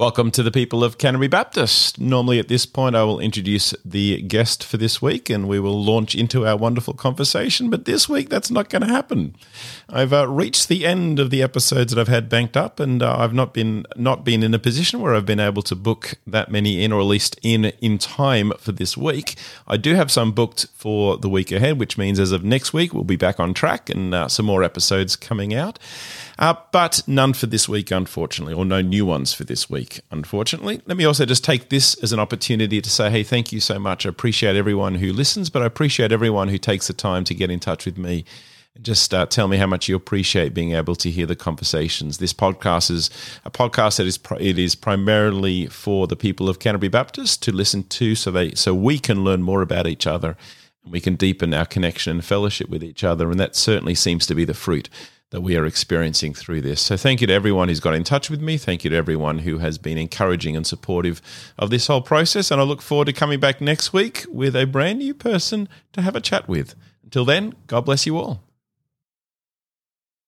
Welcome to the people of Canterbury Baptist. Normally, at this point, I will introduce the guest for this week and we will launch into our wonderful conversation. But this week, that's not going to happen. I've uh, reached the end of the episodes that I've had banked up, and uh, I've not been not been in a position where I've been able to book that many in, or at least in in time for this week. I do have some booked for the week ahead, which means as of next week, we'll be back on track and uh, some more episodes coming out. Uh, but none for this week, unfortunately, or no new ones for this week, unfortunately. Let me also just take this as an opportunity to say, hey, thank you so much. I appreciate everyone who listens, but I appreciate everyone who takes the time to get in touch with me and just uh, tell me how much you appreciate being able to hear the conversations. This podcast is a podcast that is it is primarily for the people of Canterbury Baptist to listen to, so they so we can learn more about each other and we can deepen our connection and fellowship with each other, and that certainly seems to be the fruit that we are experiencing through this. So, thank you to everyone who's got in touch with me. Thank you to everyone who has been encouraging and supportive of this whole process. And I look forward to coming back next week with a brand new person to have a chat with. Until then, God bless you all.